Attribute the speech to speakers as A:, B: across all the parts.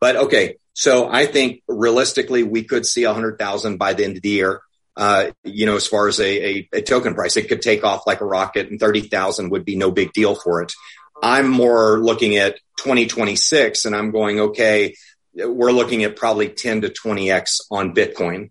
A: But okay, so I think realistically we could see a hundred thousand by the end of the year. Uh, you know, as far as a, a, a, token price, it could take off like a rocket and 30,000 would be no big deal for it. I'm more looking at 2026 and I'm going, okay, we're looking at probably 10 to 20x on Bitcoin.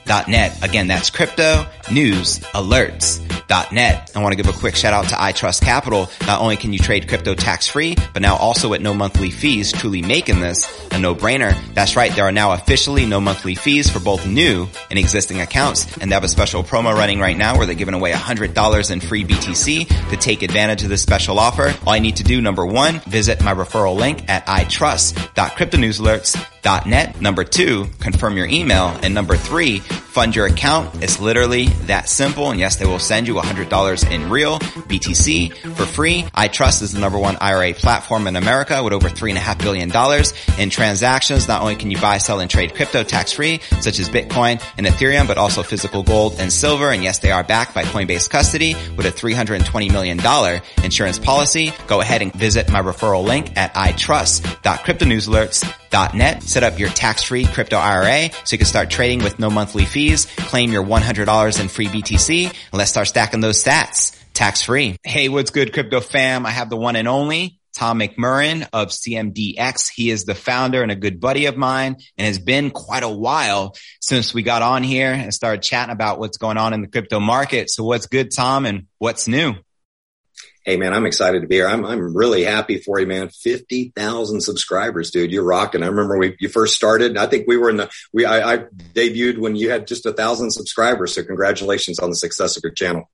B: alerts.net. Again, that's crypto news alerts.net. I want to give a quick shout out to iTrust Capital. Not only can you trade crypto tax free, but now also at no monthly fees, truly making this a no brainer. That's right. There are now officially no monthly fees for both new and existing accounts. And they have a special promo running right now where they're giving away $100 in free BTC to take advantage of this special offer. All you need to do, number one, visit my referral link at itrust.cryptonewsalerts.net. Number two, confirm your email. And number three, fund your account. It's literally that simple. And yes, they will send you $100 in real BTC for free. iTrust is the number one IRA platform in America with over $3.5 billion in transactions. Not only can you buy, sell, and trade crypto tax free, such as Bitcoin and Ethereum, but also physical gold and silver. And yes, they are backed by Coinbase Custody with a $320 million insurance policy. Go ahead and visit my referral link at itrust.cryptonewsalerts.net. Set up your tax-free crypto IRA so you can start trading with no monthly fees. Claim your $100 in free BTC let's start stacking those sats tax free. Hey, what's good crypto fam? I have the one and only Tom McMurrain of CMDX. He is the founder and a good buddy of mine and has been quite a while since we got on here and started chatting about what's going on in the crypto market. So what's good, Tom, and what's new?
A: Hey man, I'm excited to be here. I'm I'm really happy for you, man. Fifty thousand subscribers, dude. You're rocking. I remember we you first started. I think we were in the we I, I debuted when you had just a thousand subscribers. So congratulations on the success of your channel.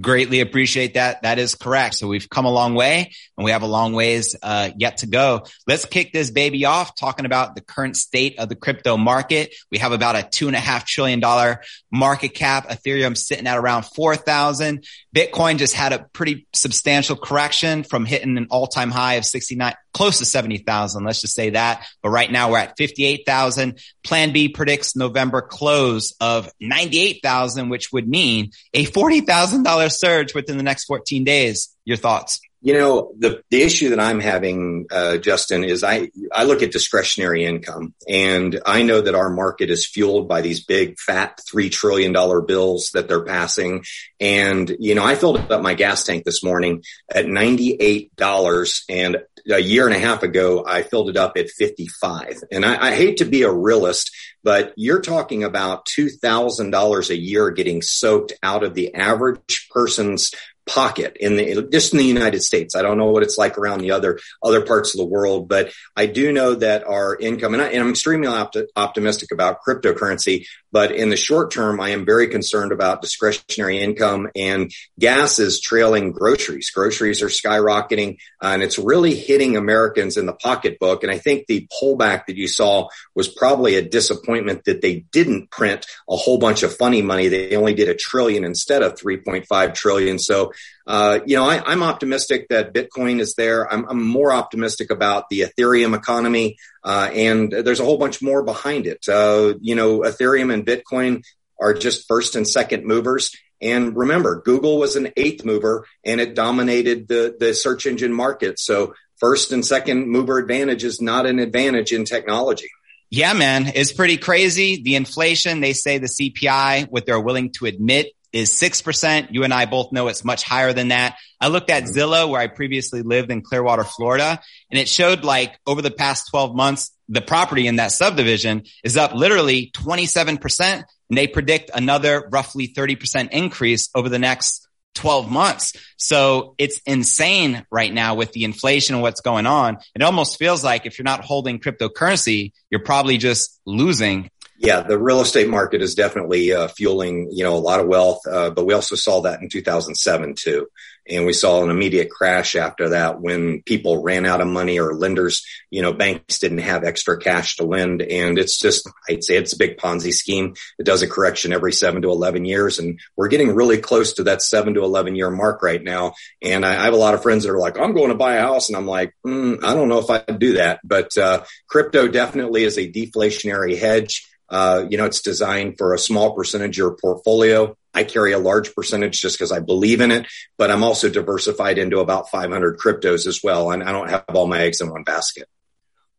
B: Greatly appreciate that. That is correct. So we've come a long way and we have a long ways uh, yet to go. Let's kick this baby off talking about the current state of the crypto market. We have about a two and a half trillion dollar market cap. Ethereum sitting at around 4,000. Bitcoin just had a pretty substantial correction from hitting an all time high of 69, close to 70,000. Let's just say that. But right now we're at 58,000. Plan B predicts November close of 98,000, which would mean a $40,000 surge within the next 14 days. Your thoughts?
A: You know, the, the issue that I'm having, uh, Justin, is I, I look at discretionary income and I know that our market is fueled by these big fat $3 trillion bills that they're passing. And, you know, I filled up my gas tank this morning at $98 and a year and a half ago, I filled it up at 55. And I, I hate to be a realist, but you're talking about $2,000 a year getting soaked out of the average person's pocket in the just in the United States. I don't know what it's like around the other other parts of the world, but I do know that our income and, I, am extremely opt- optimistic about cryptocurrency. But in the short term, I am very concerned about discretionary income and gas is trailing groceries. Groceries are skyrocketing uh, and it's really hitting Americans in the pocketbook. And I think the pullback that you saw was probably a disappointment that they didn't print a whole bunch of funny money. They only did a trillion instead of 3.5 trillion. So uh, you know, I, am optimistic that Bitcoin is there. I'm, I'm, more optimistic about the Ethereum economy, uh, and there's a whole bunch more behind it. Uh, you know, Ethereum and Bitcoin are just first and second movers. And remember, Google was an eighth mover and it dominated the, the search engine market. So first and second mover advantage is not an advantage in technology.
B: Yeah, man, it's pretty crazy. The inflation, they say the CPI, what they're willing to admit is 6%. You and I both know it's much higher than that. I looked at mm-hmm. Zillow where I previously lived in Clearwater, Florida, and it showed like over the past 12 months, the property in that subdivision is up literally 27%. And they predict another roughly 30% increase over the next 12 months. So it's insane right now with the inflation and what's going on. It almost feels like if you're not holding cryptocurrency, you're probably just losing.
A: Yeah, the real estate market is definitely uh, fueling, you know, a lot of wealth. Uh, but we also saw that in 2007 too. And we saw an immediate crash after that when people ran out of money or lenders, you know, banks didn't have extra cash to lend. And it's just, I'd say it's a big Ponzi scheme. It does a correction every seven to 11 years. And we're getting really close to that seven to 11 year mark right now. And I, I have a lot of friends that are like, I'm going to buy a house. And I'm like, mm, I don't know if I'd do that. But, uh, crypto definitely is a deflationary hedge. Uh, you know, it's designed for a small percentage of your portfolio. I carry a large percentage just because I believe in it, but I'm also diversified into about 500 cryptos as well. And I don't have all my eggs in one basket.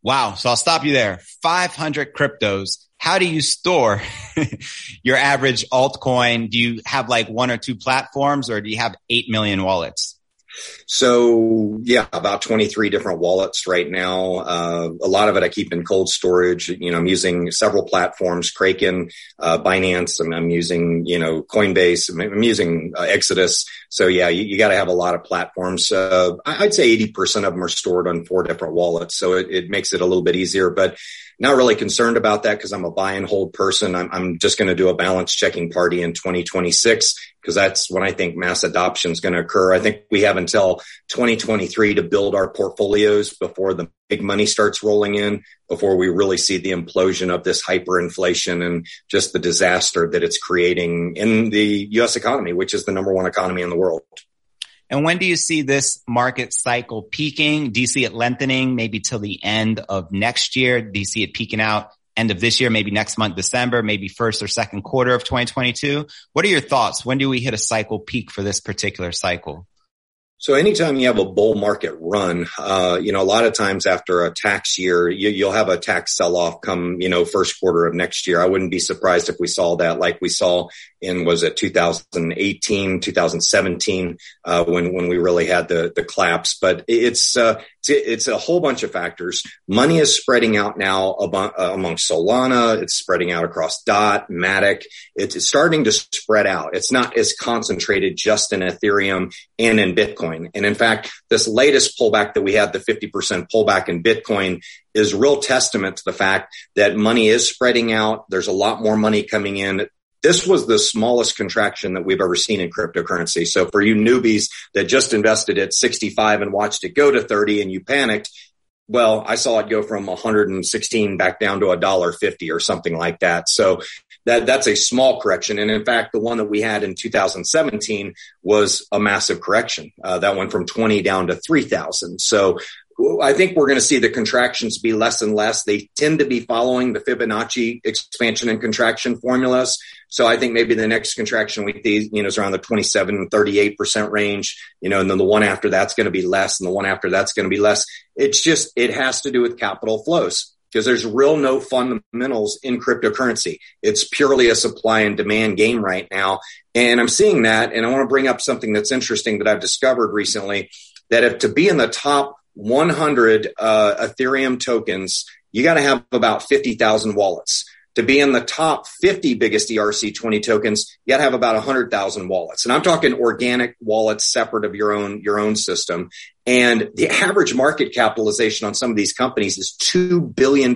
B: Wow. So I'll stop you there. 500 cryptos. How do you store your average altcoin? Do you have like one or two platforms or do you have 8 million wallets?
A: So yeah, about 23 different wallets right now. Uh, a lot of it I keep in cold storage. You know, I'm using several platforms, Kraken, uh, Binance, and I'm using, you know, Coinbase. I'm using uh, Exodus. So yeah, you, you got to have a lot of platforms. Uh, I'd say 80% of them are stored on four different wallets. So it, it makes it a little bit easier, but not really concerned about that because I'm a buy and hold person. I'm, I'm just going to do a balance checking party in 2026 because that's when I think mass adoption is going to occur. I think we have until 2023 to build our portfolios before the big money starts rolling in, before we really see the implosion of this hyperinflation and just the disaster that it's creating in the US economy, which is the number one economy in the world.
B: And when do you see this market cycle peaking? Do you see it lengthening maybe till the end of next year? Do you see it peaking out end of this year, maybe next month, December, maybe first or second quarter of 2022? What are your thoughts? When do we hit a cycle peak for this particular cycle?
A: So anytime you have a bull market run, uh, you know, a lot of times after a tax year, you, will have a tax sell off come, you know, first quarter of next year. I wouldn't be surprised if we saw that like we saw in, was it 2018, 2017, uh, when, when we really had the, the collapse, but it's, uh, it's a whole bunch of factors. Money is spreading out now among, uh, Solana. It's spreading out across DOT, Matic. It's starting to spread out. It's not as concentrated just in Ethereum and in Bitcoin. And in fact, this latest pullback that we had, the 50% pullback in Bitcoin is real testament to the fact that money is spreading out. There's a lot more money coming in this was the smallest contraction that we've ever seen in cryptocurrency. So for you newbies that just invested at 65 and watched it go to 30 and you panicked, well, I saw it go from 116 back down to a dollar 50 or something like that. So that that's a small correction. And in fact, the one that we had in 2017 was a massive correction. Uh, that went from 20 down to 3,000. So I think we're going to see the contractions be less and less. They tend to be following the Fibonacci expansion and contraction formulas. So I think maybe the next contraction we see, you know, is around the 27, 38% range, you know, and then the one after that's going to be less and the one after that's going to be less. It's just, it has to do with capital flows because there's real no fundamentals in cryptocurrency. It's purely a supply and demand game right now. And I'm seeing that. And I want to bring up something that's interesting that I've discovered recently that if to be in the top 100 uh, Ethereum tokens, you got to have about 50,000 wallets. To be in the top 50 biggest ERC20 tokens, you got to have about 100,000 wallets. And I'm talking organic wallets separate of your own, your own system. And the average market capitalization on some of these companies is $2 billion.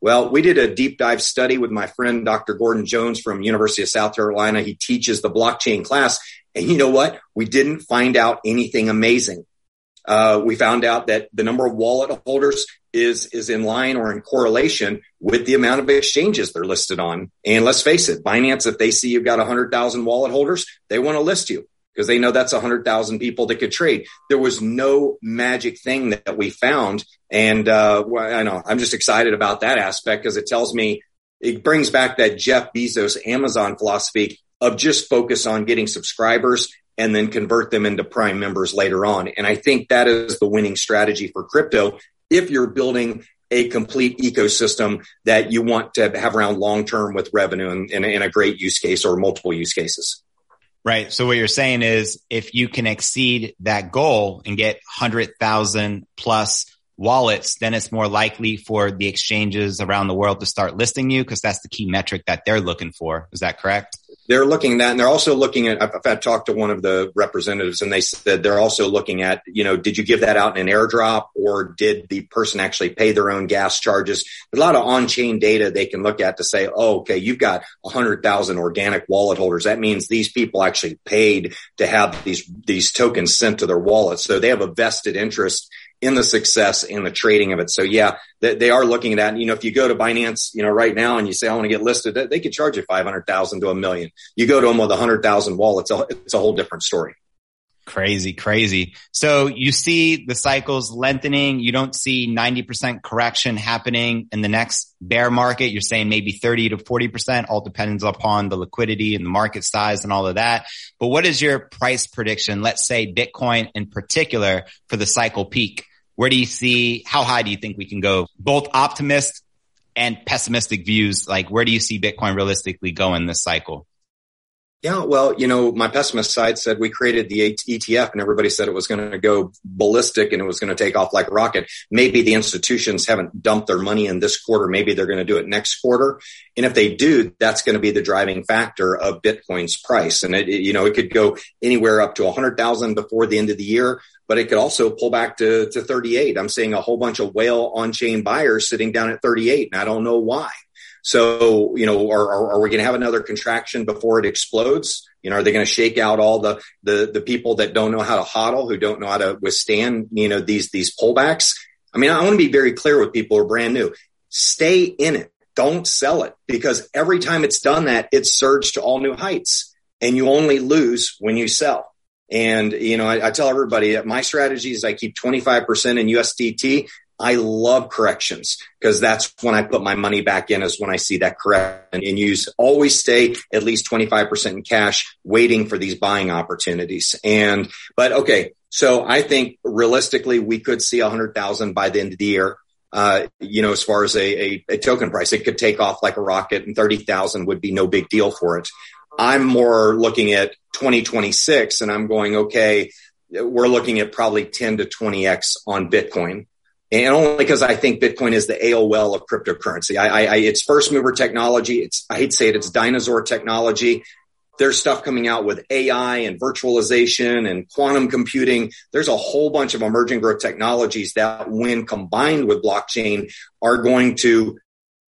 A: Well, we did a deep dive study with my friend, Dr. Gordon Jones from University of South Carolina. He teaches the blockchain class. And you know what? We didn't find out anything amazing uh, we found out that the number of wallet holders is is in line or in correlation with the amount of exchanges they're listed on. And let's face it, Binance, if they see you've got 100,000 wallet holders, they want to list you because they know that's 100,000 people that could trade. There was no magic thing that we found. And uh, I know I'm just excited about that aspect because it tells me it brings back that Jeff Bezos Amazon philosophy of just focus on getting subscribers and then convert them into prime members later on. And I think that is the winning strategy for crypto. If you're building a complete ecosystem that you want to have around long term with revenue and, a great use case or multiple use cases.
B: Right. So what you're saying is if you can exceed that goal and get 100,000 plus wallets, then it's more likely for the exchanges around the world to start listing you because that's the key metric that they're looking for. Is that correct?
A: They're looking at that and they're also looking at, I've, I've talked to one of the representatives and they said they're also looking at, you know, did you give that out in an airdrop or did the person actually pay their own gas charges? A lot of on-chain data they can look at to say, oh, okay, you've got a hundred thousand organic wallet holders. That means these people actually paid to have these, these tokens sent to their wallets. So they have a vested interest in the success and the trading of it. So yeah, they, they, are looking at that. You know, if you go to Binance, you know, right now and you say, I want to get listed, they could charge you 500,000 to a million. You go to them with a hundred thousand wallets, it's a whole different story.
B: Crazy, crazy. So you see the cycles lengthening. You don't see 90% correction happening in the next bear market. You're saying maybe 30 to 40%, all depends upon the liquidity and the market size and all of that. But what is your price prediction? Let's say Bitcoin in particular for the cycle peak. Where do you see, how high do you think we can go? Both optimist and pessimistic views. Like where do you see Bitcoin realistically go in this cycle?
A: Yeah, well, you know, my pessimist side said we created the ETF and everybody said it was going to go ballistic and it was going to take off like a rocket. Maybe the institutions haven't dumped their money in this quarter. Maybe they're going to do it next quarter. And if they do, that's going to be the driving factor of Bitcoin's price. And it, you know, it could go anywhere up to a hundred thousand before the end of the year but it could also pull back to, to 38. I'm seeing a whole bunch of whale on chain buyers sitting down at 38 and I don't know why. So, you know, are, are, are we going to have another contraction before it explodes? You know, are they going to shake out all the, the, the people that don't know how to hodl, who don't know how to withstand, you know, these, these pullbacks? I mean, I want to be very clear with people who are brand new. Stay in it. Don't sell it because every time it's done that, it's surged to all new heights and you only lose when you sell. And, you know, I, I tell everybody that my strategy is I keep 25% in USDT. I love corrections because that's when I put my money back in is when I see that correction and use always stay at least 25% in cash waiting for these buying opportunities. And, but okay. So I think realistically we could see a hundred thousand by the end of the year. Uh, you know, as far as a, a, a token price, it could take off like a rocket and 30,000 would be no big deal for it. I'm more looking at 2026 and I'm going, okay, we're looking at probably 10 to 20x on Bitcoin. And only because I think Bitcoin is the AOL of cryptocurrency. I, I, it's first mover technology. It's, I hate to say it, it's dinosaur technology. There's stuff coming out with AI and virtualization and quantum computing. There's a whole bunch of emerging growth technologies that when combined with blockchain are going to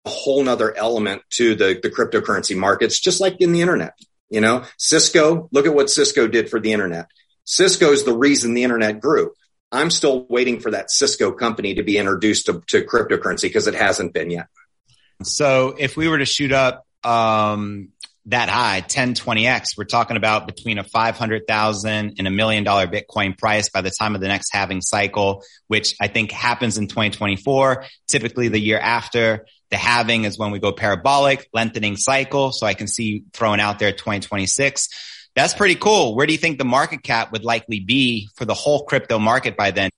A: a whole nother element to the, the cryptocurrency markets, just like in the internet. You know, Cisco, look at what Cisco did for the internet. Cisco is the reason the internet grew. I'm still waiting for that Cisco company to be introduced to, to cryptocurrency because it hasn't been yet.
B: So if we were to shoot up, um, that high, 10, 20x, we're talking about between a 500,000 and a million dollar Bitcoin price by the time of the next halving cycle, which I think happens in 2024, typically the year after. The halving is when we go parabolic, lengthening cycle. So I can see throwing out there 2026. That's pretty cool. Where do you think the market cap would likely be for the whole crypto market by then?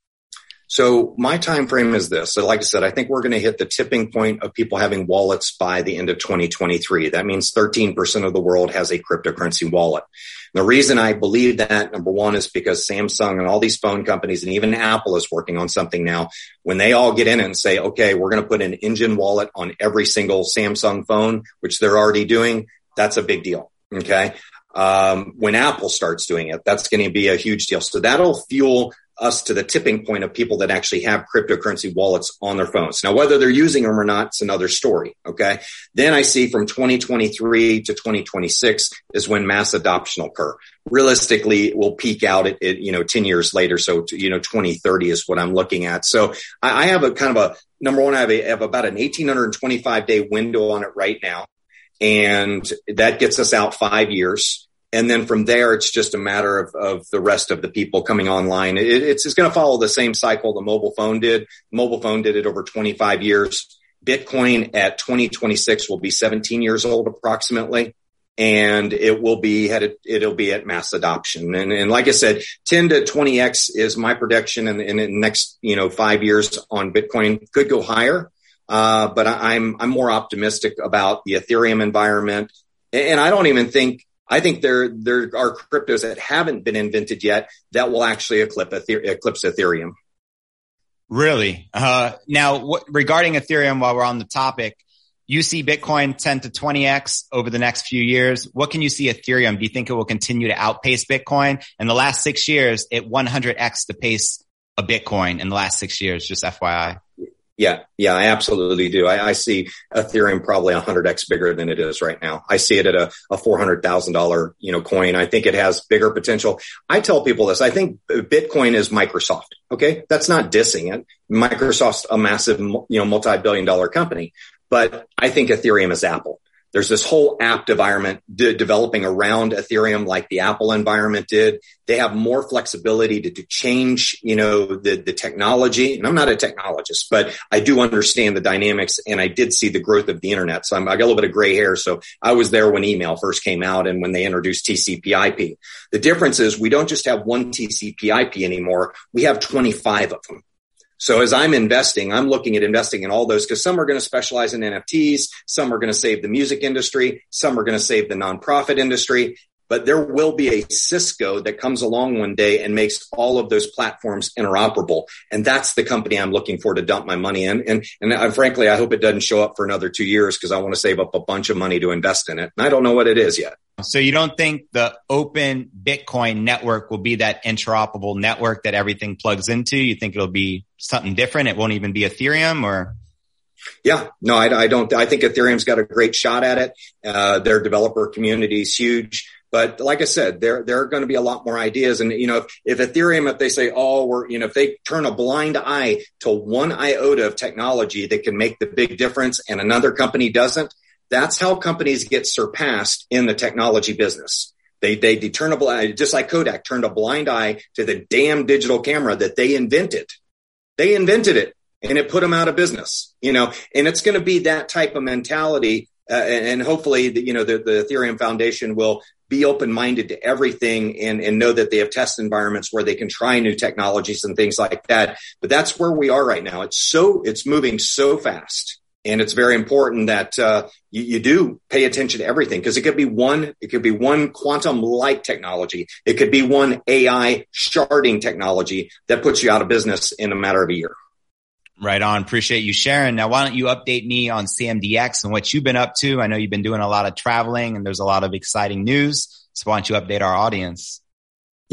A: So my time frame is this. So like I said, I think we're going to hit the tipping point of people having wallets by the end of 2023. That means 13% of the world has a cryptocurrency wallet. And the reason I believe that number one is because Samsung and all these phone companies and even Apple is working on something now. When they all get in and say, okay, we're going to put an Enjin wallet on every single Samsung phone, which they're already doing, that's a big deal. Okay. Um, when Apple starts doing it, that's going to be a huge deal. So that'll fuel us to the tipping point of people that actually have cryptocurrency wallets on their phones. Now, whether they're using them or not, it's another story. Okay. Then I see from 2023 to 2026 is when mass adoption will occur. Realistically, it will peak out at, at you know, 10 years later. So, you know, 2030 is what I'm looking at. So I, I have a kind of a number one, I have, a, I have about an 1825 day window on it right now. And that gets us out five years. And then from there, it's just a matter of, of the rest of the people coming online. It, it's, it's going to follow the same cycle the mobile phone did. Mobile phone did it over 25 years. Bitcoin at 2026 will be 17 years old approximately. And it will be headed, it'll be at mass adoption. And, and like I said, 10 to 20x is my prediction in, in the next, you know, five years on Bitcoin could go higher. Uh, but I'm, I'm more optimistic about the Ethereum environment. And I don't even think I think there there are cryptos that haven't been invented yet that will actually eclipse, Ethereum.
B: Really? Uh, now, regarding Ethereum, while we're on the topic, you see Bitcoin 10 to 20x over the next few years. What can you see Ethereum? Do you think it will continue to outpace Bitcoin? In the last six years, it 100x the pace of Bitcoin in the last six years, just FYI.
A: Yeah, yeah, I absolutely do. I, I see Ethereum probably 100x bigger than it is right now. I see it at a, a $400,000, you know, coin. I think it has bigger potential. I tell people this. I think Bitcoin is Microsoft. Okay. That's not dissing it. Microsoft's a massive, you know, multi-billion dollar company, but I think Ethereum is Apple there's this whole app environment de- developing around Ethereum, like the Apple environment did. They have more flexibility to, to change, you know, the, the technology. And I'm not a technologist, but I do understand the dynamics and I did see the growth of the internet. So I'm, I got a little bit of gray hair. So I was there when email first came out and when they introduced TCP IP. The difference is we don't just have one TCP IP anymore. We have 25 of them. So as I'm investing, I'm looking at investing in all those because some are going to specialize in NFTs. Some are going to save the music industry. Some are going to save the nonprofit industry. But there will be a Cisco that comes along one day and makes all of those platforms interoperable. And that's the company I'm looking for to dump my money in. And, and I, frankly, I hope it doesn't show up for another two years because I want to save up a bunch of money to invest in it. And I don't know what it is yet.
B: So you don't think the open Bitcoin network will be that interoperable network that everything plugs into? You think it'll be something different? It won't even be Ethereum or?
A: Yeah, no, I, I don't. I think Ethereum's got a great shot at it. Uh, their developer community is huge. But like I said, there, there are going to be a lot more ideas. And, you know, if, if Ethereum, if they say, oh, we're, you know, if they turn a blind eye to one iota of technology that can make the big difference and another company doesn't, that's how companies get surpassed in the technology business. They, they, turn a blind, just like Kodak turned a blind eye to the damn digital camera that they invented. They invented it and it put them out of business, you know, and it's going to be that type of mentality. Uh, and, and, hopefully, the, you know, the, the Ethereum Foundation will be open minded to everything and, and know that they have test environments where they can try new technologies and things like that. But that's where we are right now. It's so, it's moving so fast and it's very important that uh, you, you, do pay attention to everything because it could be one, it could be one quantum light technology. It could be one AI sharding technology that puts you out of business in a matter of a year.
B: Right on. Appreciate you sharing. Now, why don't you update me on CMDX and what you've been up to? I know you've been doing a lot of traveling and there's a lot of exciting news. So why don't you update our audience?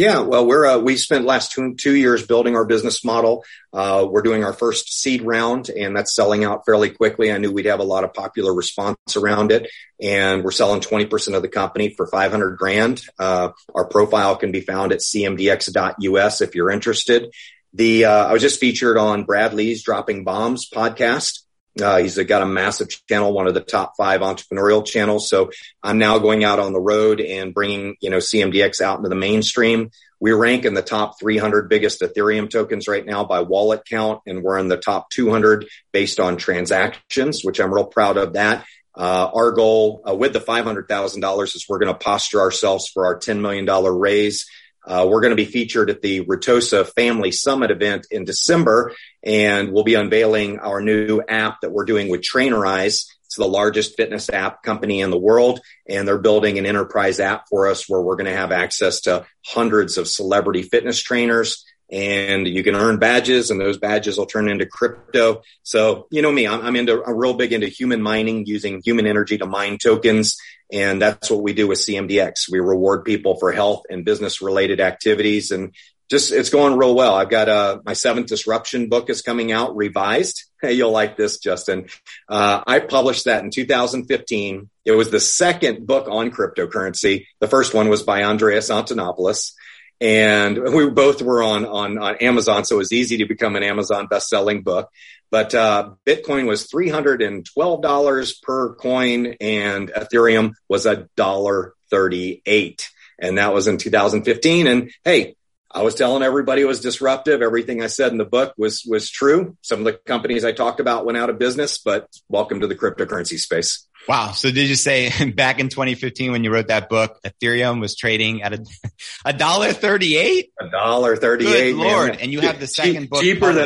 A: Yeah, well, we're uh, we spent last two two years building our business model. Uh, we're doing our first seed round, and that's selling out fairly quickly. I knew we'd have a lot of popular response around it, and we're selling twenty percent of the company for five hundred grand. Uh, our profile can be found at cmdx.us if you're interested. The uh, I was just featured on Brad Lea's Dropping Bombs podcast. Uh, he's got a massive channel, one of the top five entrepreneurial channels. So I'm now going out on the road and bringing, you know, CMDX out into the mainstream. We rank in the top 300 biggest Ethereum tokens right now by wallet count, and we're in the top 200 based on transactions, which I'm real proud of that. Uh, our goal uh, with the $500,000 is we're going to posture ourselves for our $10 million raise uh, we're going to be featured at the Retosa Family Summit event in December, and we'll be unveiling our new app that we're doing with Trainerize. It's the largest fitness app company in the world, and they're building an enterprise app for us where we're going to have access to hundreds of celebrity fitness trainers and you can earn badges and those badges will turn into crypto. So, you know me, I'm, I'm into, I'm real big into human mining using human energy to mine tokens. And that's what we do with CMDX. We reward people for health and business related activities and just, it's going real well. I've got, uh, my seventh disruption book is coming out revised. Hey, you'll like this, Justin. Uh, I published that in 2015. It was the second book on cryptocurrency. The first one was by Andreas Antonopoulos and we both were on, on, on Amazon, so it was easy to become an Amazon best-selling book. But uh, Bitcoin was three hundred and twelve dollars per coin, and Ethereum was a dollar thirty-eight, and that was in 2015. And hey, I was telling everybody it was disruptive. Everything I said in the book was was true. Some of the companies I talked about went out of business, but welcome to the cryptocurrency space.
B: Wow. So did you say back in 2015 when you wrote that book, Ethereum was trading at a a dollar thirty eight?
A: A dollar thirty eight.
B: Lord. Man. And you have the second book
A: cheaper published.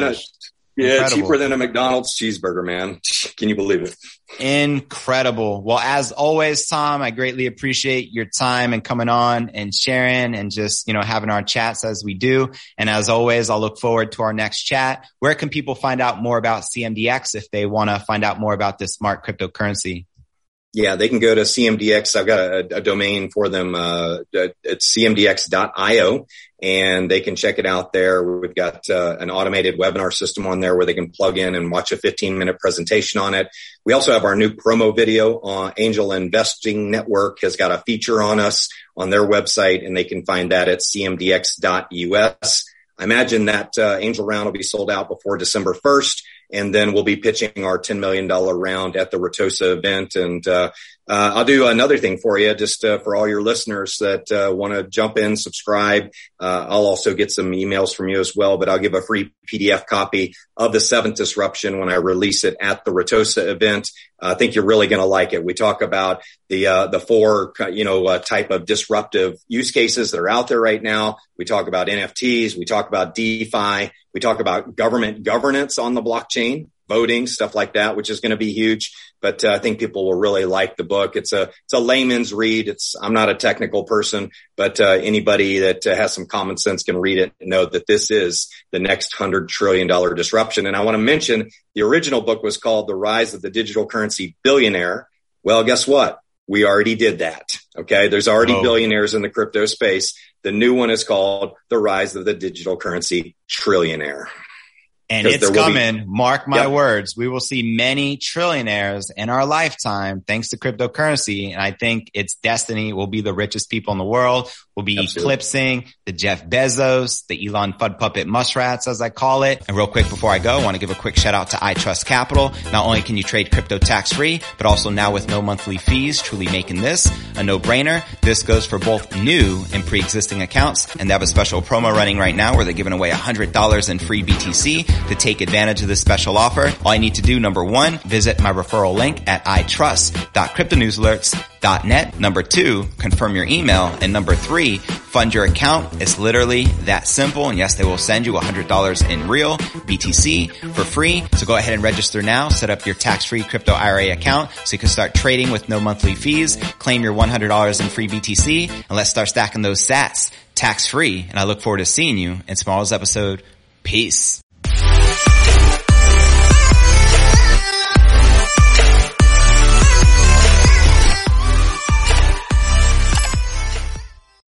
A: than a Yeah, Incredible. cheaper than a McDonald's cheeseburger, man. Can you believe it?
B: Incredible. Well, as always, Tom, I greatly appreciate your time and coming on and sharing and just, you know, having our chats as we do. And as always, I'll look forward to our next chat. Where can people find out more about CMDX if they want to find out more about this smart cryptocurrency?
A: Yeah, they can go to CMDX. I've got a, a domain for them. Uh, it's cmdx.io and they can check it out there. We've got uh, an automated webinar system on there where they can plug in and watch a 15 minute presentation on it. We also have our new promo video on Angel Investing Network has got a feature on us on their website and they can find that at cmdx.us. I imagine that uh, angel round will be sold out before December 1st and then we'll be pitching our $10 million round at the Retosa event. And uh, uh, I'll do another thing for you, just uh, for all your listeners that uh, want to jump in, subscribe. Uh, I'll also get some emails from you as well, but I'll give a free PDF copy of the seventh disruption when I release it at the Retosa event. I think you're really going to like it. We talk about the uh, the four you know type of disruptive use cases that are out there right now. We talk about NFTs. We talk about DeFi. We talk about government governance on the blockchain, voting, stuff like that, which is going to be huge. But uh, I think people will really like the book. It's a it's a layman's read. It's I'm not a technical person, but uh, anybody that uh, has some common sense can read it and know that this is the next hundred trillion dollar disruption. And I want to mention the original book was called The Rise of the Digital Currency Billionaire. Well, guess what? We already did that. Okay. There's already oh. billionaires in the crypto space. The new one is called The Rise of the Digital Currency Trillionaire.
B: And it's coming. Be, Mark my yep. words. We will see many trillionaires in our lifetime thanks to cryptocurrency. And I think its destiny will be the richest people in the world We'll be Absolutely. eclipsing the Jeff Bezos, the Elon Fud Puppet Muskrats, as I call it. And real quick before I go, I want to give a quick shout out to iTrust Capital. Not only can you trade crypto tax free, but also now with no monthly fees, truly making this a no brainer. This goes for both new and pre-existing accounts. And they have a special promo running right now where they're giving away $100 in free BTC to take advantage of this special offer. All you need to do, number one, visit my referral link at itrust.cryptonewsalerts.com net. Number two, confirm your email. And number three, fund your account. It's literally that simple. And yes, they will send you $100 in real BTC for free. So go ahead and register now. Set up your tax-free crypto IRA account so you can start trading with no monthly fees. Claim your $100 in free BTC and let's start stacking those sats tax-free. And I look forward to seeing you in tomorrow's episode. Peace.